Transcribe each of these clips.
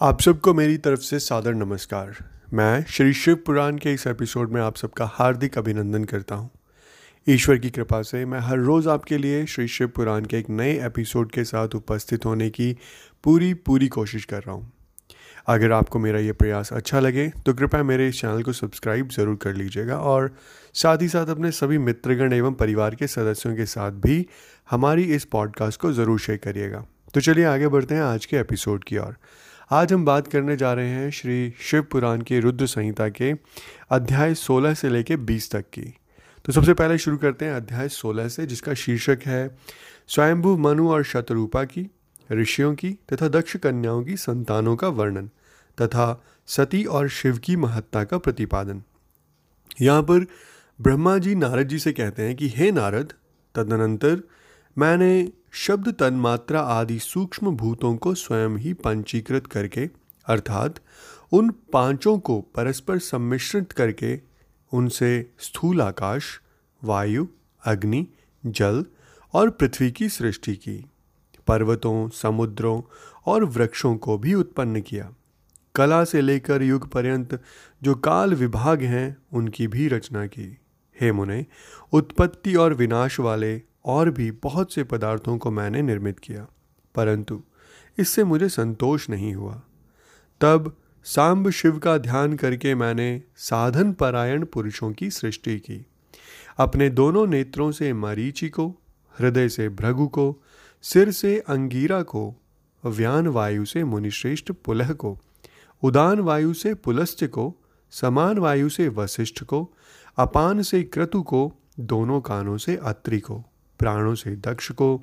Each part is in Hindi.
आप सबको मेरी तरफ़ से सादर नमस्कार। मैं श्री शिव पुराण के इस एपिसोड में आप सबका हार्दिक अभिनंदन करता हूँ। ईश्वर की कृपा से मैं हर रोज़ आपके लिए श्री शिव पुराण के एक नए एपिसोड के साथ उपस्थित होने की पूरी पूरी कोशिश कर रहा हूँ। अगर आपको मेरा ये प्रयास अच्छा लगे तो कृपया मेरे इस चैनल को सब्सक्राइब ज़रूर कर लीजिएगा और साथ ही साथ अपने सभी मित्रगण एवं परिवार के सदस्यों के साथ भी हमारी इस पॉडकास्ट को ज़रूर शेयर करिएगा। तो चलिए आगे बढ़ते हैं आज के एपिसोड की ओर। आज हम बात करने जा रहे हैं श्री शिव पुराण के रुद्र संहिता के अध्याय 16 से लेकर 20 तक की। तो सबसे पहले शुरू करते हैं अध्याय 16 से, जिसका शीर्षक है स्वयंभू मनु और शतरूपा की, ऋषियों की तथा दक्ष कन्याओं की संतानों का वर्णन तथा सती और शिव की महत्ता का प्रतिपादन। यहाँ पर ब्रह्मा जी नारद जी से कहते हैं कि, हे नारद, तदनंतर मैंने शब्द तन्मात्रा आदि सूक्ष्म भूतों को स्वयं ही पंचीकृत करके, अर्थात उन पाँचों को परस्पर सम्मिश्रित करके, उनसे स्थूल आकाश, वायु, अग्नि, जल और पृथ्वी की सृष्टि की, पर्वतों, समुद्रों और वृक्षों को भी उत्पन्न किया। कला से लेकर युग पर्यंत जो काल विभाग हैं, उनकी भी रचना की। हे मुने, उत्पत्ति और विनाश वाले और भी बहुत से पदार्थों को मैंने निर्मित किया, परंतु इससे मुझे संतोष नहीं हुआ। तब सांब शिव का ध्यान करके मैंने साधन परायण पुरुषों की सृष्टि की। अपने दोनों नेत्रों से मरीचि को, हृदय से भृगु को, सिर से अंगीरा को, व्यान वायु से मुनिश्रेष्ठ पुलह को, उदान वायु से पुलस्त्य को, समान वायु से वशिष्ठ को, अपान से क्रतु को, दोनों कानों से अत्रि को। प्राणों से, दक्ष को,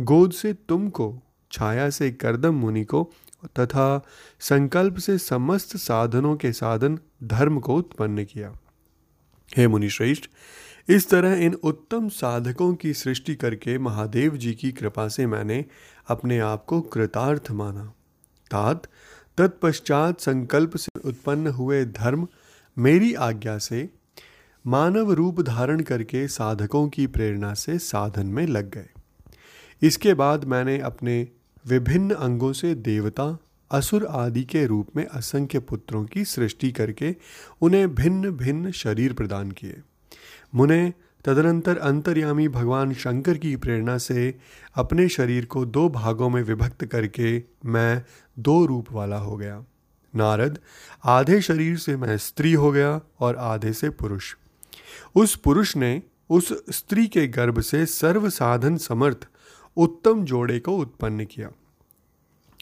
गोद से, तुम को, छाया से, करदम मुनि को, तथा संकल्प से समस्त साधनों के साधन धर्म को उत्पन्न किया। हे मुनि श्रेष्ठ इस तरह इन उत्तम साधकों की सृष्टि करके महादेव जी की कृपा से मैंने अपने आप को कृतार्थ माना। तात, तत्पश्चात संकल्प से उत्पन्न हुए धर्म मेरी आज्ञा से मानव रूप धारण करके साधकों की प्रेरणा से साधन में लग गए। इसके बाद मैंने अपने विभिन्न अंगों से देवता, असुर आदि के रूप में असंख्य पुत्रों की सृष्टि करके उन्हें भिन्न भिन्न शरीर प्रदान किए। मुने तदनंतर अंतर्यामी भगवान शंकर की प्रेरणा से अपने शरीर को दो भागों में विभक्त करके मैं दो रूप वाला हो गया। नारद, आधे शरीर से मैं स्त्री हो गया और आधे से पुरुष। उस पुरुष ने उस स्त्री के गर्भ से सर्व साधन समर्थ उत्तम जोड़े को उत्पन्न किया।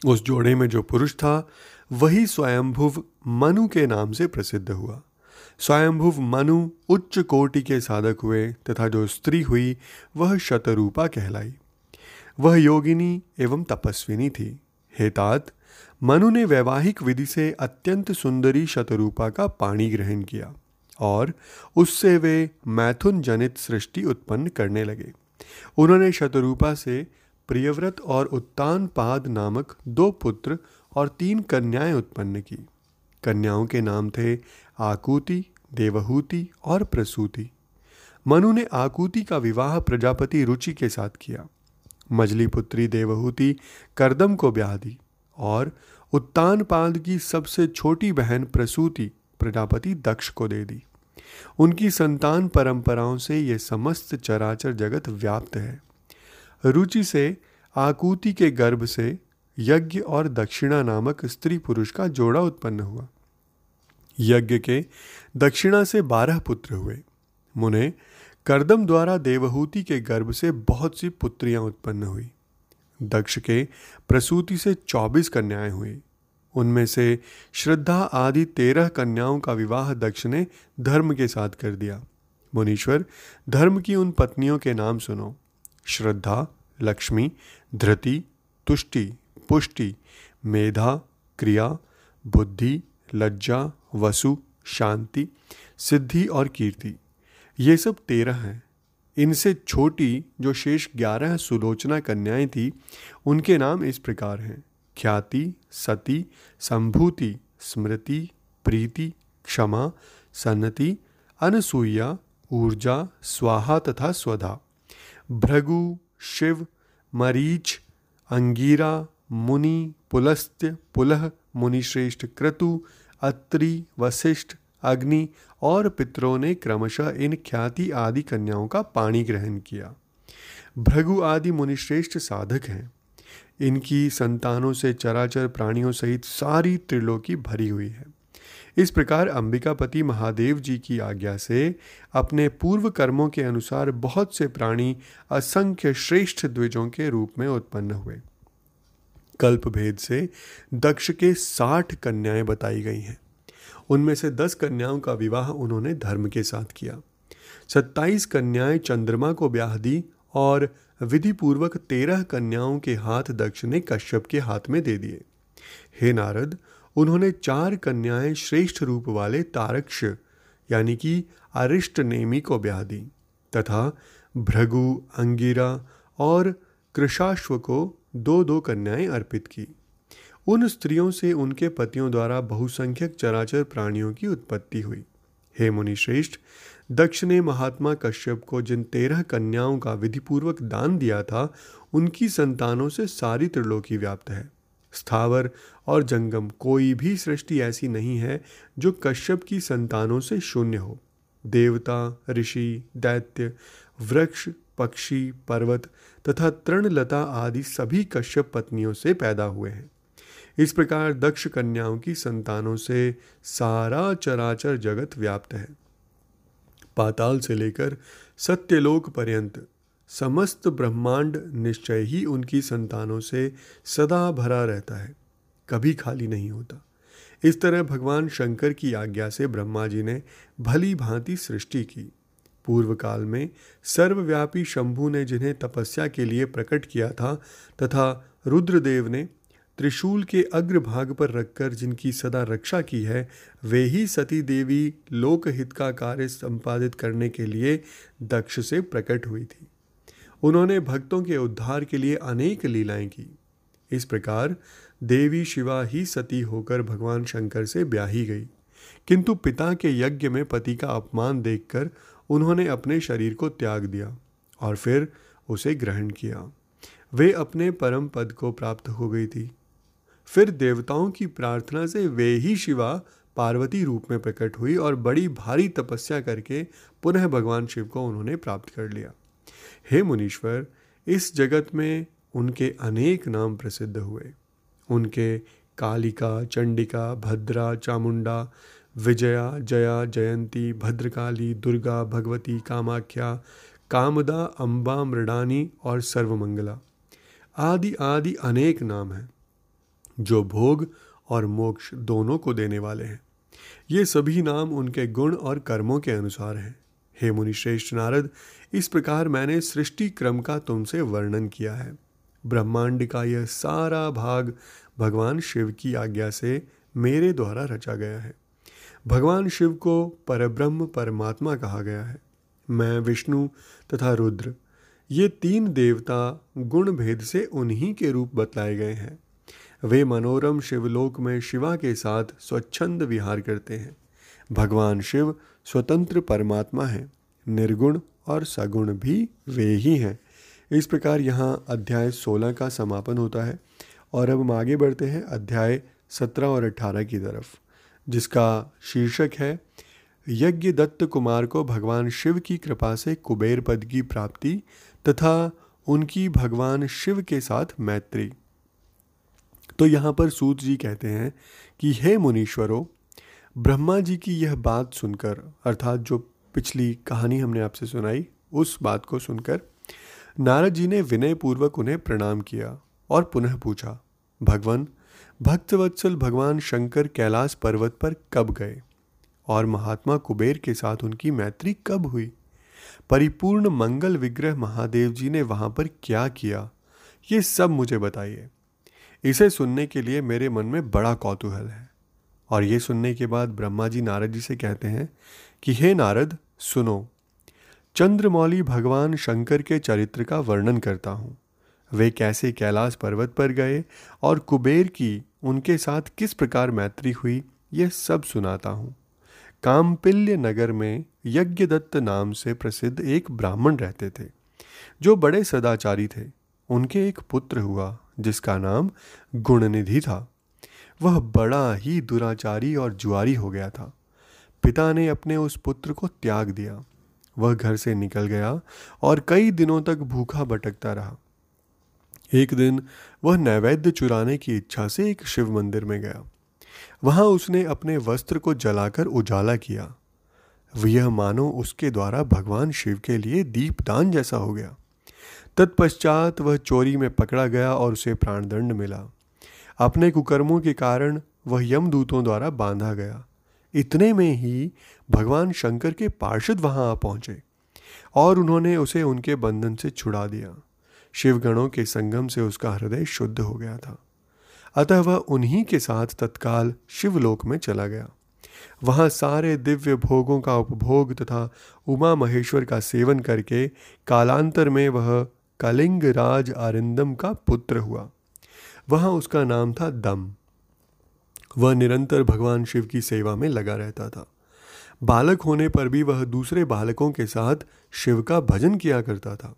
उस जोड़े में जो पुरुष था, वही स्वयंभुव मनु के नाम से प्रसिद्ध हुआ। स्वयंभुव मनु उच्च कोटि के साधक हुए तथा जो स्त्री हुई, वह शतरूपा कहलाई। वह योगिनी एवं तपस्विनी थी। हेतात मनु ने वैवाहिक विधि से अत्यंत सुंदरी शतरूपा का पाणी ग्रहण किया। और उससे वे मैथुन जनित सृष्टि उत्पन्न करने लगे। उन्होंने शतरूपा से प्रियव्रत और उत्तान पाद नामक दो पुत्र और तीन कन्याएँ उत्पन्न की। कन्याओं के नाम थे आकूति, देवहूति और प्रसूति। मनु ने आकूति का विवाह प्रजापति रुचि के साथ किया। मजली पुत्री देवहूति करदम को ब्याह दी और उत्तान पाद की सबसे छोटी बहन प्रसूति प्रजापति दक्ष को दे दी। उनकी संतान परंपराओं से यह समस्त चराचर जगत व्याप्त है। रुचि से, आकुति के गर्भ से, यज्ञ और दक्षिणा नामक स्त्री पुरुष का जोड़ा उत्पन्न हुआ। यज्ञ के दक्षिणा से बारह पुत्र हुए। मुने, करदम द्वारा देवहूति के गर्भ से बहुत सी पुत्रियाँ उत्पन्न हुई। दक्ष के प्रसूति से चौबीस कन्याएँ हुई। उनमें से श्रद्धा आदि तेरह कन्याओं का विवाह दक्ष ने धर्म के साथ कर दिया। मुनीश्वर, धर्म की उन पत्नियों के नाम सुनो। श्रद्धा, लक्ष्मी, धृति, तुष्टि, पुष्टि, मेधा, क्रिया, बुद्धि, लज्जा, वसु, शांति, सिद्धि और कीर्ति। ये सब तेरह हैं। इनसे छोटी, जो शेष ग्यारह सुलोचना कन्याएँ थी, उनके नाम इस प्रकार हैं। ख्याति, सती, संभूति, स्मृति, प्रीति, क्षमा, सन्नति, अनसूया, ऊर्जा, स्वाहा तथा स्वधा। भृगु, शिव, मरीच, अंगीरा, मुनि, पुलस्त्य, पुलह, मुनिश्रेष्ठ, क्रतु, अत्रि वशिष्ठ अग्नि और पितरों ने क्रमशः इन ख्याति आदि कन्याओं का पाणी ग्रहण किया। भृगु आदि मुनिश्रेष्ठ साधक हैं। इनकी संतानों से चराचर प्राणियों सहित सारी त्रिलोकी भरी हुई है। इस प्रकार अंबिकापति महादेव जी की आज्ञा से अपने पूर्व कर्मों के अनुसार बहुत से प्राणी असंख्य श्रेष्ठ द्विजों के रूप में उत्पन्न हुए। कल्प भेद से दक्ष के साठ कन्याएँ बताई गई हैं। उनमें से दस कन्याओं का विवाह उन्होंने धर्म के साथ किया। सत्ताईस कन्याएँ चंद्रमा को ब्याह दी और विधि पूर्वक तेरह कन्याओं के हाथ दक्ष ने कश्यप के हाथ में दे दिए। हे नारद, उन्होंने चार कन्याएँ श्रेष्ठ रूप वाले तारक्ष, यानी कि अरिष्ट नेमी को ब्याह दी, तथा भृगु, अंगिरा और कृषाश्व को दो दो कन्याएँ अर्पित की। उन स्त्रियों से उनके पतियों द्वारा बहुसंख्यक चराचर प्राणियों की उत्पत्ति हुई। हे मुनिश्रेष्ठ दक्ष ने महात्मा कश्यप को जिन तेरह कन्याओं का विधिपूर्वक दान दिया था, उनकी संतानों से सारी त्रिलोकी व्याप्त है। स्थावर और जंगम कोई भी सृष्टि ऐसी नहीं है जो कश्यप की संतानों से शून्य हो। देवता, ऋषि, दैत्य, वृक्ष, पक्षी, पर्वत तथा तृणलता आदि सभी कश्यप पत्नियों से पैदा हुए हैं। इस प्रकार दक्ष कन्याओं की संतानों से सारा चराचर जगत व्याप्त है। पाताल से लेकर सत्यलोक पर्यंत, समस्त ब्रह्मांड निश्चय ही उनकी संतानों से सदा भरा रहता है, कभी खाली नहीं होता। इस तरह भगवान शंकर की आज्ञा से ब्रह्मा जी ने भली भांति सृष्टि की। पूर्व काल में सर्वव्यापी शंभु ने जिन्हें तपस्या के लिए प्रकट किया था तथा रुद्रदेव ने त्रिशूल के अग्रभाग पर रखकर जिनकी सदा रक्षा की है, वे ही सती देवी लोकहित का कार्य संपादित करने के लिए दक्ष से प्रकट हुई थी। उन्होंने भक्तों के उद्धार के लिए अनेक लीलाएँ की। इस प्रकार देवी शिवा ही सती होकर भगवान शंकर से ब्याही गई। किंतु पिता के यज्ञ में पति का अपमान देखकर उन्होंने अपने शरीर को त्याग दिया और फिर उसे ग्रहण किया। वे अपने परम पद को प्राप्त हो गई थी। फिर देवताओं की प्रार्थना से वे ही शिवा पार्वती रूप में प्रकट हुई और बड़ी भारी तपस्या करके पुनः भगवान शिव को उन्होंने प्राप्त कर लिया। हे मुनीश्वर, इस जगत में उनके अनेक नाम प्रसिद्ध हुए। उनके कालिका, चंडिका, भद्रा, चामुंडा, विजया, जया, जयंती, भद्रकाली, दुर्गा, भगवती, कामाख्या, कामदा अम्बा मृडानी और सर्वमंगला आदि आदि अनेक नाम हैं। जो भोग और मोक्ष दोनों को देने वाले हैं। ये सभी नाम उनके गुण और कर्मों के अनुसार हैं। हे मुनिश्रेष्ठ नारद, इस प्रकार मैंने सृष्टि क्रम का तुमसे वर्णन किया है। ब्रह्मांड का यह सारा भाग भगवान शिव की आज्ञा से मेरे द्वारा रचा गया है। भगवान शिव को परब्रह्म परमात्मा कहा गया है। मैं, विष्णु तथा रुद्र, ये तीन देवता गुण भेद से उन्हीं के रूप बतलाए गए हैं। वे मनोरम शिवलोक में शिवा के साथ स्वच्छंद विहार करते हैं। भगवान शिव स्वतंत्र परमात्मा हैं। निर्गुण और सगुण भी वे ही हैं। इस प्रकार यहाँ अध्याय सोलह का समापन होता है और अब हम आगे बढ़ते हैं अध्याय सत्रह और अठारह की तरफ़, जिसका शीर्षक है, यज्ञ दत्त कुमार को भगवान शिव की कृपा से कुबेर पद की प्राप्ति तथा उनकी भगवान शिव के साथ मैत्री। तो यहाँ पर सूत जी कहते हैं कि, हे मुनीश्वरों, ब्रह्मा जी की यह बात सुनकर, अर्थात जो पिछली कहानी हमने आपसे सुनाई, उस बात को सुनकर, नारद जी ने विनय पूर्वक उन्हें प्रणाम किया और पुनः पूछा, भगवान, भक्तवत्सल भगवान शंकर कैलाश पर्वत पर कब गए और महात्मा कुबेर के साथ उनकी मैत्री कब हुई? परिपूर्ण मंगल विग्रह महादेव जी ने वहाँ पर क्या किया? ये सब मुझे बताइए। इसे सुनने के लिए मेरे मन में बड़ा कौतूहल है। और ये सुनने के बाद ब्रह्मा जी नारद जी से कहते हैं कि, हे नारद, सुनो। चंद्रमौली भगवान शंकर के चरित्र का वर्णन करता हूँ। वे कैसे कैलाश पर्वत पर गए और कुबेर की उनके साथ किस प्रकार मैत्री हुई, यह सब सुनाता हूँ। कामपिल्य नगर में यज्ञदत्त नाम से प्रसिद्ध एक ब्राह्मण रहते थे, जो बड़े सदाचारी थे। उनके एक पुत्र हुआ जिसका नाम गुणनिधि था। वह बड़ा ही दुराचारी और जुआरी हो गया था। पिता ने अपने उस पुत्र को त्याग दिया। वह घर से निकल गया और कई दिनों तक भूखा भटकता रहा। एक दिन वह नैवेद्य चुराने की इच्छा से एक शिव मंदिर में गया। वहाँ उसने अपने वस्त्र को जलाकर उजाला किया। यह मानो उसके द्वारा भगवान शिव के लिए दीपदान जैसा हो गया। तत्पश्चात वह चोरी में पकड़ा गया और उसे प्राणदंड मिला। अपने कुकर्मों के कारण वह यमदूतों द्वारा बांधा गया। इतने में ही भगवान शंकर के पार्षद वहाँ आ पहुँचे और उन्होंने उसे उनके बंधन से छुड़ा दिया। शिवगणों के संगम से उसका हृदय शुद्ध हो गया था। अतः वह उन्हीं के साथ तत्काल शिवलोक में चला गया। वहाँ सारे दिव्य भोगों का उपभोग तथा उमा महेश्वर का सेवन करके कालांतर में वह कलिंग राज आरिंदम का पुत्र हुआ। वहाँ उसका नाम था दम। वह निरंतर भगवान शिव की सेवा में लगा रहता था। बालक होने पर भी वह दूसरे बालकों के साथ शिव का भजन किया करता था।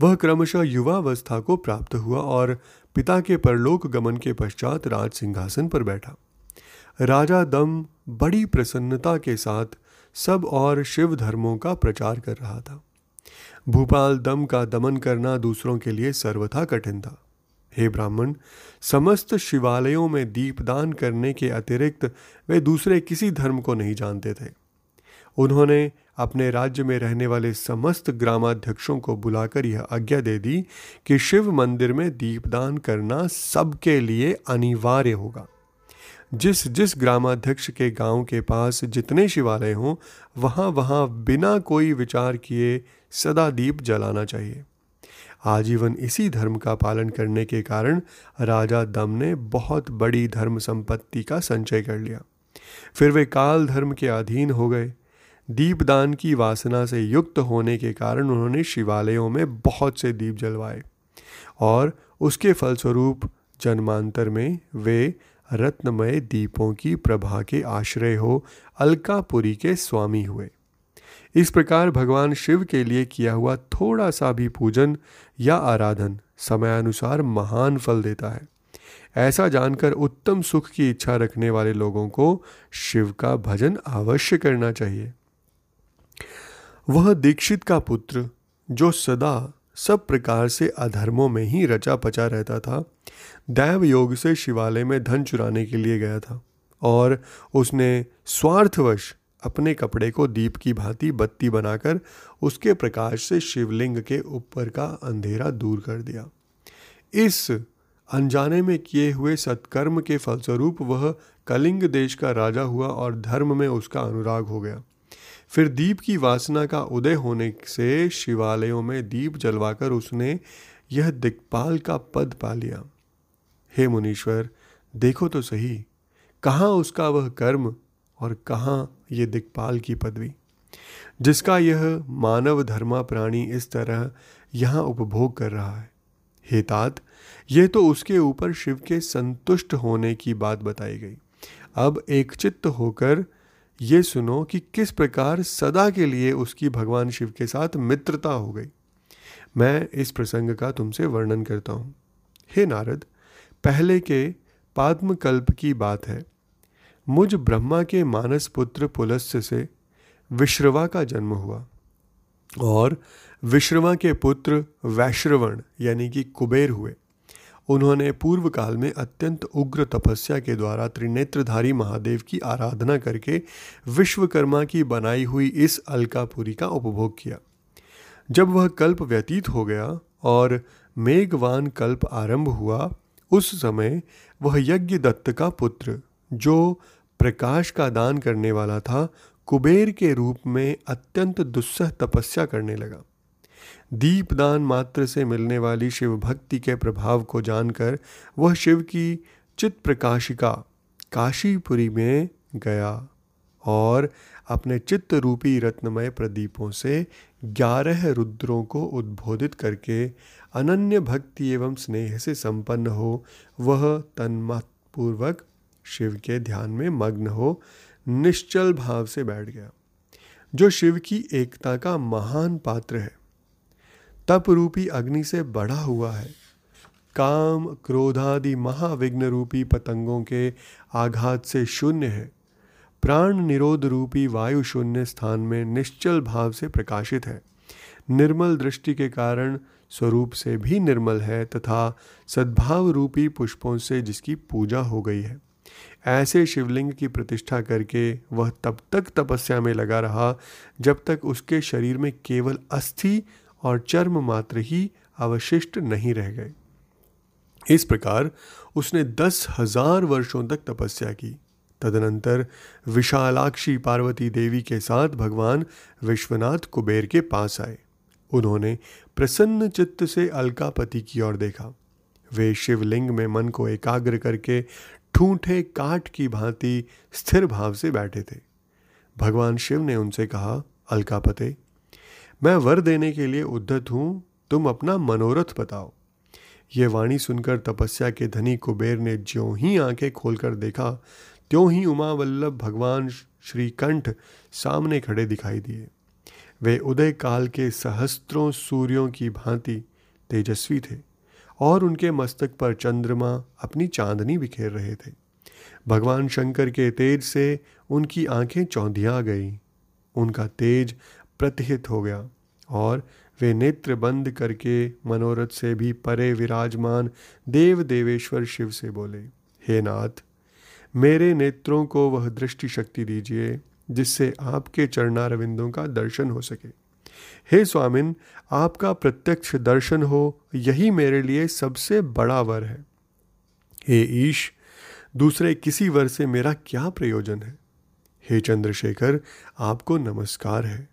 वह क्रमशः युवावस्था को प्राप्त हुआ और पिता के परलोक गमन के पश्चात राज सिंहासन पर बैठा। राजा दम बड़ी प्रसन्नता के साथ सब और शिव धर्मों का प्रचार कर रहा था। भूपाल दम का दमन करना दूसरों के लिए सर्वथा कठिन था। हे ब्राह्मण, समस्त शिवालयों में दीपदान करने के अतिरिक्त वे दूसरे किसी धर्म को नहीं जानते थे। उन्होंने अपने राज्य में रहने वाले समस्त ग्रामाध्यक्षों को बुलाकर यह आज्ञा दे दी कि शिव मंदिर में दीपदान करना सबके लिए अनिवार्य होगा। जिस जिस ग्रामाध्यक्ष के गाँव के पास जितने शिवालय हों वहाँ वहाँ बिना कोई विचार किए सदा दीप जलाना चाहिए। आजीवन इसी धर्म का पालन करने के कारण राजा दम ने बहुत बड़ी धर्म संपत्ति का संचय कर लिया। फिर वे काल धर्म के अधीन हो गए। दीपदान की वासना से युक्त होने के कारण उन्होंने शिवालयों में बहुत से दीप जलवाए और उसके फलस्वरूप जन्मांतर में वे रत्नमय दीपों की प्रभा के आश्रय हो अलकापुरी के स्वामी हुए। इस प्रकार भगवान शिव के लिए किया हुआ थोड़ा सा भी पूजन या आराधन समयानुसार महान फल देता है। ऐसा जानकर उत्तम सुख की इच्छा रखने वाले लोगों को शिव का भजन अवश्य करना चाहिए। वह दीक्षित का पुत्र, जो सदा सब प्रकार से अधर्मों में ही रचा पचा रहता था दैव योग से शिवालय में धन चुराने के लिए गया था और उसने स्वार्थवश अपने कपड़े को दीप की भांति बत्ती बनाकर उसके प्रकाश से शिवलिंग के ऊपर का अंधेरा दूर कर दिया। इस अनजाने में किए हुए सत्कर्म के फलस्वरूप वह कलिंग देश का राजा हुआ और धर्म में उसका अनुराग हो गया। फिर दीप की वासना का उदय होने से शिवालयों में दीप जलवाकर उसने यह दिक्पाल का पद पा लिया। हे मुनीश्वर, देखो तो सही, कहाँ उसका वह कर्म और कहाँ ये दिक्पाल की पदवी? जिसका यह मानव धर्मा प्राणी इस तरह यहाँ उपभोग कर रहा है। हेतात यह तो उसके ऊपर शिव के संतुष्ट होने की बात बताई गई। अब एक चित्त होकर ये सुनो कि किस प्रकार सदा के लिए उसकी भगवान शिव के साथ मित्रता हो गई। मैं इस प्रसंग का तुमसे वर्णन करता हूँ। हे नारद, पहले के पाद्मकल्प की बात है। मुझ ब्रह्मा के मानस पुत्र पुलस्य से विश्रवा का जन्म हुआ। और विश्रवा के पुत्र वैश्रवण, यानी कि कुबेर हुए। उन्होंने पूर्व काल में अत्यंत उग्र तपस्या के द्वारा त्रिनेत्रधारी महादेव की आराधना करके विश्वकर्मा की बनाई हुई इस अलकापुरी का उपभोग किया। जब वह कल्प व्यतीत हो गया और मेघवान कल्प आरंभ हुआ, उस समय वह यज्ञ दत्त का पुत्र, जो प्रकाश का दान करने वाला था, कुबेर के रूप में अत्यंत दुस्सह तपस्या करने लगा। दीपदान मात्र से मिलने वाली शिव भक्ति के प्रभाव को जानकर वह शिव की चित प्रकाशिका काशीपुरी में गया और अपने चित्त रूपी रत्नमय प्रदीपों से ग्यारह रुद्रों को उद्बोधित करके अनन्य भक्ति एवं स्नेह से संपन्न हो, वह तन्मतपूर्वक शिव के ध्यान में मग्न हो, निश्चल भाव से बैठ गया। जो शिव की एकता का महान पात्र है तप रूपी अग्नि से बढ़ा हुआ है। काम, क्रोधादि महाविघ्न रूपी पतंगों के आघात से शून्य है। प्राण निरोध रूपी वायु शून्य स्थान में निश्चल भाव से प्रकाशित है। निर्मल दृष्टि के कारण स्वरूप से भी निर्मल है तथा सद्भाव रूपी पुष्पों से जिसकी पूजा हो गई है। ऐसे शिवलिंग की प्रतिष्ठा करके वह तब तक तपस्या में लगा रहा जब तक उसके शरीर में केवल अस्थि और चर्म मात्र ही अवशिष्ट नहीं रह गए। इस प्रकार उसने दस हज़ार वर्षों तक तपस्या की। तदनंतर विशालाक्षी पार्वती देवी के साथ भगवान विश्वनाथ कुबेर के पास आए। उन्होंने प्रसन्न चित्त से अलकापति की ओर देखा। वे शिवलिंग में मन को एकाग्र करके ठूठे काट की भांति स्थिर भाव से बैठे थे। भगवान शिव ने उनसे कहा, अलकापते, मैं वर देने के लिए उद्धत हूँ, तुम अपना मनोरथ बताओ। ये वाणी सुनकर तपस्या के धनी कुबेर ने ज्यों ही आँखें खोलकर देखा, त्यों ही उमा वल्लभ भगवान श्रीकंठ सामने खड़े दिखाई दिए। वे उदय काल के सहस्त्रों सूर्यों की भांति तेजस्वी थे। और उनके मस्तक पर चंद्रमा अपनी चांदनी बिखेर रहे थे। भगवान शंकर के तेज से उनकी आँखें चौंधिया गई। उनका तेज प्रतिहित हो गया और वे नेत्र बंद करके मनोरथ से भी परे विराजमान देव देवेश्वर शिव से बोले, हे नाथ, मेरे नेत्रों को वह दृष्टि शक्ति दीजिए जिससे आपके चरणारविंदों का दर्शन हो सके। हे स्वामिन, आपका प्रत्यक्ष दर्शन हो, यही मेरे लिए सबसे बड़ा वर है। हे ईश, दूसरे किसी वर से मेरा क्या प्रयोजन है? हे चंद्रशेखर, आपको नमस्कार है।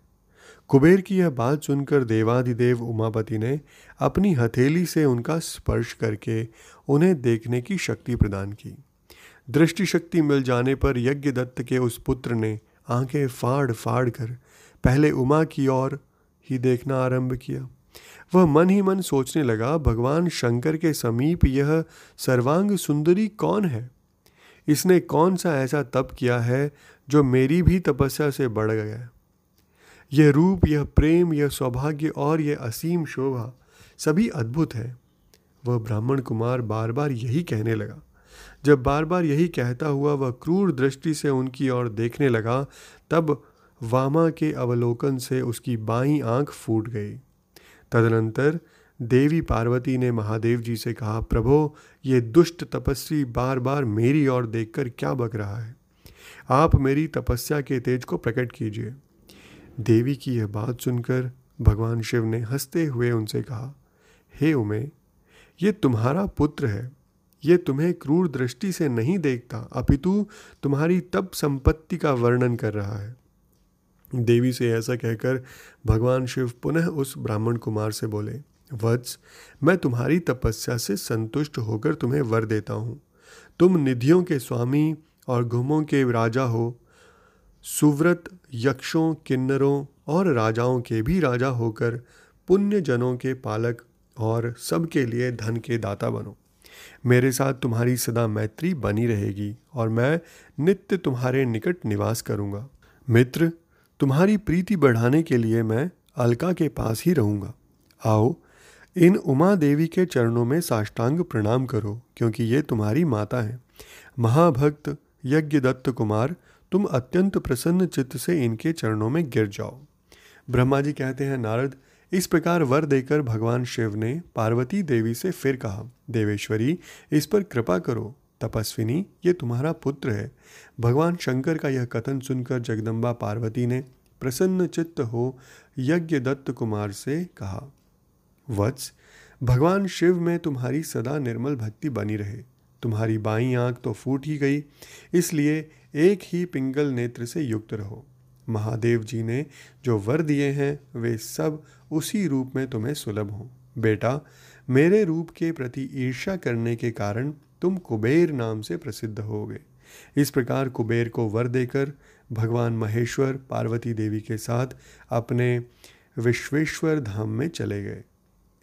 कुबेर की यह बात सुनकर देवाधिदेव उमापति ने अपनी हथेली से उनका स्पर्श करके उन्हें देखने की शक्ति प्रदान की। दृष्टि शक्ति मिल जाने पर यज्ञ दत्त के उस पुत्र ने आँखें फाड़ फाड़ कर पहले उमा की ओर ही देखना आरंभ किया। वह मन ही मन सोचने लगा, भगवान शंकर के समीप यह सर्वांग सुंदरी कौन है? इसने कौन सा ऐसा तप किया है जो मेरी भी तपस्या से बढ़ गया? है यह रूप, यह प्रेम, यह सौभाग्य और यह असीम शोभा सभी अद्भुत है। वह ब्राह्मण कुमार बार बार यही कहने लगा। जब बार बार यही कहता हुआ वह क्रूर दृष्टि से उनकी ओर देखने लगा, तब वामा के अवलोकन से उसकी बाई आँख फूट गई। तदनंतर देवी पार्वती ने महादेव जी से कहा, प्रभो, ये दुष्ट तपस्वी बार बार मेरी ओर देखकर क्या बक रहा है? आप मेरी तपस्या के तेज को प्रकट कीजिए। देवी की यह बात सुनकर भगवान शिव ने हँसते हुए उनसे कहा, हे उमे, ये तुम्हारा पुत्र है। ये तुम्हें क्रूर दृष्टि से नहीं देखता, अपितु तुम्हारी तप संपत्ति का वर्णन कर रहा है। देवी से ऐसा कहकर भगवान शिव पुनः उस ब्राह्मण कुमार से बोले, वत्स, मैं तुम्हारी तपस्या से संतुष्ट होकर तुम्हें वर देता हूँ। तुम निधियों के स्वामी और घुमों के राजा हो। सुव्रत, यक्षों, किन्नरों और राजाओं के भी राजा होकर पुण्य जनों के पालक और सबके लिए धन के दाता बनो। मेरे साथ तुम्हारी सदा मैत्री बनी रहेगी और मैं नित्य तुम्हारे निकट निवास करूँगा। मित्र तुम्हारी प्रीति बढ़ाने के लिए मैं अलका के पास ही रहूँगा। आओ, इन उमा देवी के चरणों में साष्टांग प्रणाम करो, क्योंकि ये तुम्हारी माता हैं। महाभक्त यज्ञ दत्त कुमार, तुम अत्यंत प्रसन्न चित्त से इनके चरणों में गिर जाओ। ब्रह्मा जी कहते हैं, नारद, इस प्रकार वर देकर भगवान शिव ने पार्वती देवी से फिर कहा, देवेश्वरी, इस पर कृपा करो। तपस्विनी, ये तुम्हारा पुत्र है। भगवान शंकर का यह कथन सुनकर जगदम्बा पार्वती ने प्रसन्न चित्त हो यज्ञ दत्त कुमार से कहा, वत्स, भगवान शिव में तुम्हारी सदा निर्मल भक्ति बनी रहे। तुम्हारी बाई आँख तो फूट ही गई, इसलिए एक ही पिंगल नेत्र से युक्त रहो। महादेव जी ने जो वर दिए हैं, वे सब उसी रूप में तुम्हें सुलभ हों। बेटा, मेरे रूप के प्रति ईर्ष्या करने के कारण तुम कुबेर नाम से प्रसिद्ध हो गए इस प्रकार कुबेर को वर देकर भगवान महेश्वर पार्वती देवी के साथ अपने विश्वेश्वर धाम में चले गए।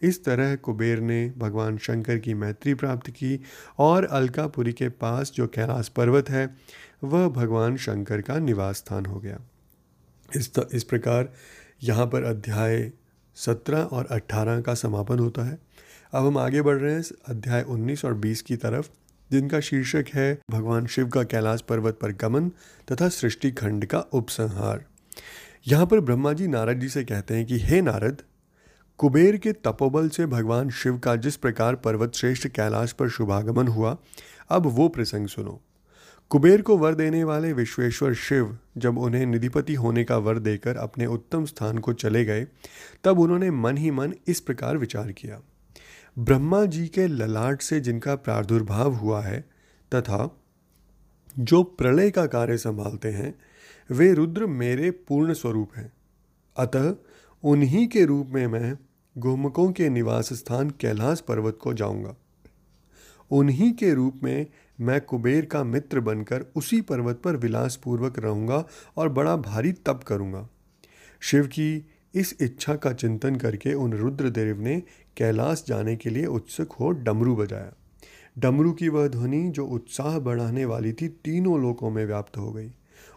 इस तरह कुबेर ने भगवान शंकर की मैत्री प्राप्त की और अलकापुरी के पास जो कैलाश पर्वत है, वह भगवान शंकर का निवास स्थान हो गया। इस इस प्रकार यहाँ पर अध्याय सत्रह और अट्ठारह का समापन होता है। अब हम आगे बढ़ रहे हैं अध्याय 19 और 20 की तरफ़, जिनका शीर्षक है भगवान शिव का कैलाश पर्वत पर गमन तथा सृष्टि खंड का उपसंहार। यहाँ पर ब्रह्मा जी नारद जी से कहते हैं कि, हे नारद, कुबेर के तपोबल से भगवान शिव का जिस प्रकार पर्वत श्रेष्ठ कैलाश पर शुभागमन हुआ, अब वो प्रसंग सुनो। कुबेर को वर देने वाले विश्वेश्वर शिव जब उन्हें निधिपति होने का वर देकर अपने उत्तम स्थान को चले गए, तब उन्होंने मन ही मन इस प्रकार विचार किया। ब्रह्मा जी के ललाट से जिनका प्रादुर्भाव हुआ है, तथा जो प्रलय का कार्य संभालते हैं, वे रुद्र मेरे पूर्ण स्वरूप हैं। अतः उन्हीं के रूप में मैं गोमकों के निवास स्थान कैलाश पर्वत को जाऊँगा। उन्हीं के रूप में मैं कुबेर का मित्र बनकर उसी पर्वत पर विलासपूर्वक रहूँगा और बड़ा भारी तप करूँगा। शिव की इस इच्छा का चिंतन करके उन रुद्रदेव ने कैलाश जाने के लिए उत्सुक हो डमरू बजाया। डमरू की वह ध्वनि जो उत्साह बढ़ाने वाली थी तीनों लोकों में व्याप्त हो गई।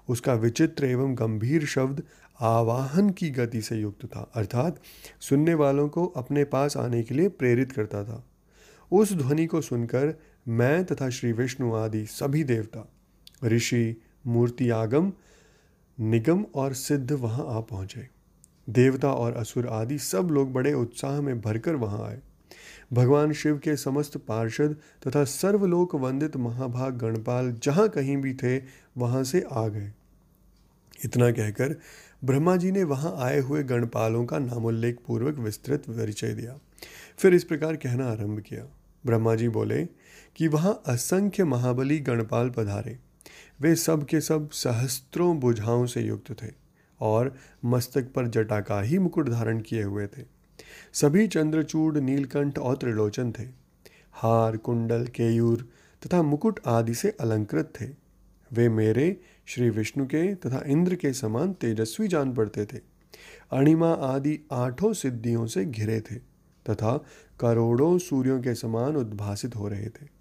उसका विचित्र एवं गंभीर शब्द आवाहन की गति से युक्त था, अर्थात सुनने वालों को अपने पास आने के लिए प्रेरित करता था। उस ध्वनि को सुनकर मैं तथा श्री विष्णु आदि सभी देवता, ऋषि, मूर्ति आगम, निगम और सिद्ध वहाँ आ पहुँचे। देवता और असुर आदि सब लोग बड़े उत्साह में भरकर वहाँ आए। भगवान शिव के समस्त पार्षद तथा सर्वलोक वंदित महाभाग गणपाल जहाँ कहीं भी थे, वहाँ से आ गए। इतना कहकर ब्रह्मा जी ने वहाँ आए हुए गणपालों का नामोल्लेख पूर्वक विस्तृत परिचय दिया। फिर इस प्रकार कहना आरंभ किया। ब्रह्मा जी बोले कि वहाँ असंख्य महाबली गणपाल पधारे। वे सब के सब सहस्त्रों बुझाओं से युक्त थे। और मस्तक पर जटा का ही मुकुट धारण किए हुए थे। सभी चंद्रचूड़, नीलकंठ और त्रिलोचन थे। हार, कुंडल, केयूर तथा मुकुट आदि से अलंकृत थे। वे मेरे, श्री विष्णु के तथा इंद्र के समान तेजस्वी जान पड़ते थे। अणिमा आदि आठों सिद्धियों से घिरे थे तथा करोड़ों सूर्यों के समान उद्भासित हो रहे थे।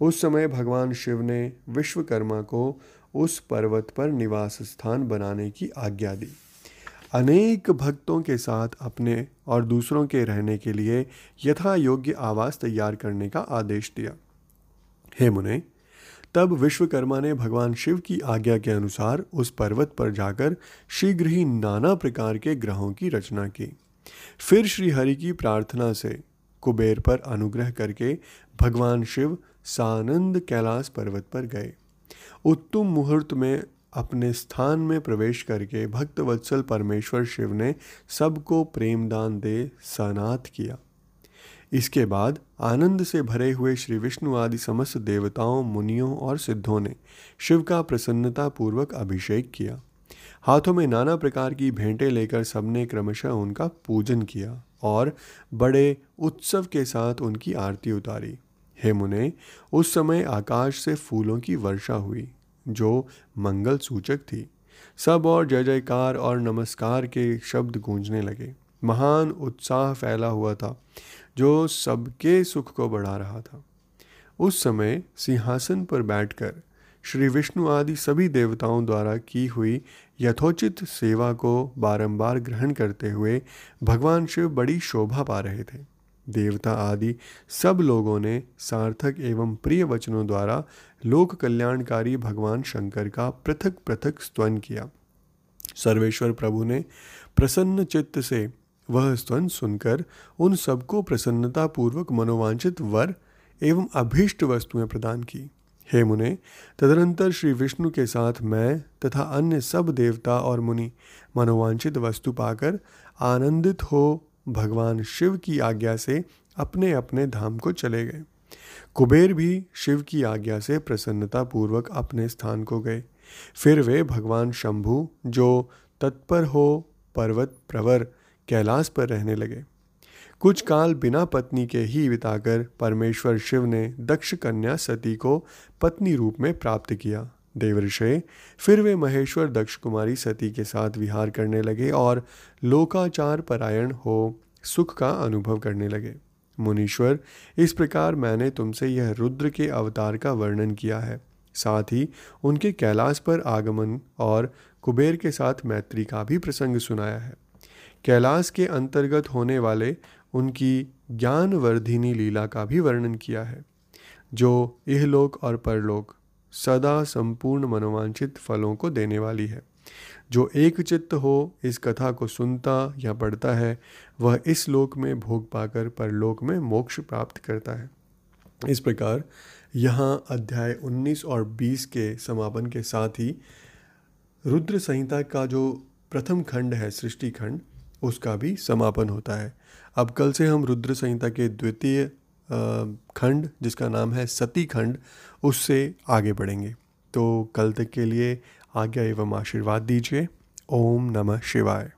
उस समय भगवान शिव ने विश्वकर्मा को उस पर्वत पर निवास स्थान बनाने की आज्ञा दी। अनेक भक्तों के साथ अपने और दूसरों के रहने के लिए यथा योग्य आवास तैयार करने का आदेश दिया। हे मुने, तब विश्वकर्मा ने भगवान शिव की आज्ञा के अनुसार उस पर्वत पर जाकर शीघ्र ही नाना प्रकार के ग्रहों की रचना की। फिर श्री हरि की प्रार्थना से कुबेर पर अनुग्रह करके भगवान शिव सानंद कैलाश पर्वत पर गए। उत्तम मुहूर्त में अपने स्थान में प्रवेश करके भक्त वत्सल परमेश्वर शिव ने सबको प्रेमदान दे सनाथ किया। इसके बाद आनंद से भरे हुए श्री विष्णु आदि समस्त देवताओं, मुनियों और सिद्धों ने शिव का प्रसन्नता पूर्वक अभिषेक किया। हाथों में नाना प्रकार की भेंटें लेकर सबने क्रमशः उनका पूजन किया और बड़े उत्सव के साथ उनकी आरती उतारी। हे मुने, उस समय आकाश से फूलों की वर्षा हुई, जो मंगल सूचक थी। सब और जय जयकार और नमस्कार के शब्द गूंजने लगे। महान उत्साह फैला हुआ था, जो सबके सुख को बढ़ा रहा था। उस समय सिंहासन पर बैठकर श्री विष्णु आदि सभी देवताओं द्वारा की हुई यथोचित सेवा को बारंबार ग्रहण करते हुए भगवान शिव बड़ी शोभा पा रहे थे। देवता आदि सब लोगों ने सार्थक एवं प्रिय वचनों द्वारा लोक कल्याणकारी भगवान शंकर का पृथक पृथक स्तवन किया। सर्वेश्वर प्रभु ने प्रसन्न चित्त से वह स्तवन सुनकर उन सबको प्रसन्नतापूर्वक मनोवांचित वर एवं अभीष्ट वस्तुएँ प्रदान की। हे मुने, तदनंतर श्री विष्णु के साथ मैं तथा अन्य सब देवता और मुनि मनोवांचित वस्तु पाकर आनंदित हो भगवान शिव की आज्ञा से अपने अपने धाम को चले गए। कुबेर भी शिव की आज्ञा से प्रसन्नता पूर्वक अपने स्थान को गए। फिर वे भगवान शंभु, जो तत्पर हो पर्वत प्रवर कैलाश पर रहने लगे। कुछ काल बिना पत्नी के ही बिताकर परमेश्वर शिव ने दक्ष कन्या सती को पत्नी रूप में प्राप्त किया। देवऋषय फिर वे महेश्वर दक्ष कुमारी सती के साथ विहार करने लगे और लोकाचार परायण हो, सुख का अनुभव करने लगे। मुनीश्वर, इस प्रकार मैंने तुमसे यह रुद्र के अवतार का वर्णन किया है। साथ ही उनके कैलाश पर आगमन और कुबेर के साथ मैत्री का भी प्रसंग सुनाया है। कैलाश के अंतर्गत होने वाले उनकी ज्ञानवर्धिनी लीला का भी वर्णन किया है। जो इहलोक और परलोक सदा संपूर्ण मनोवांछित फलों को देने वाली है। जो एक चित्त हो, इस कथा को सुनता या पढ़ता है, वह इस लोक में भोग पाकर परलोक में मोक्ष प्राप्त करता है। इस प्रकार, यहाँ अध्याय 19 और 20 के समापन के साथ ही, रुद्र संहिता का जो प्रथम खंड है, सृष्टि खंड, उसका भी समापन होता है। अब कल से हम रुद्र संहिता के द्वितीय खंड, जिसका नाम है सती खंड उससे आगे बढ़ेंगे। तो कल तक के लिए आज्ञा एवं आशीर्वाद दीजिए। ओम नमः शिवाय।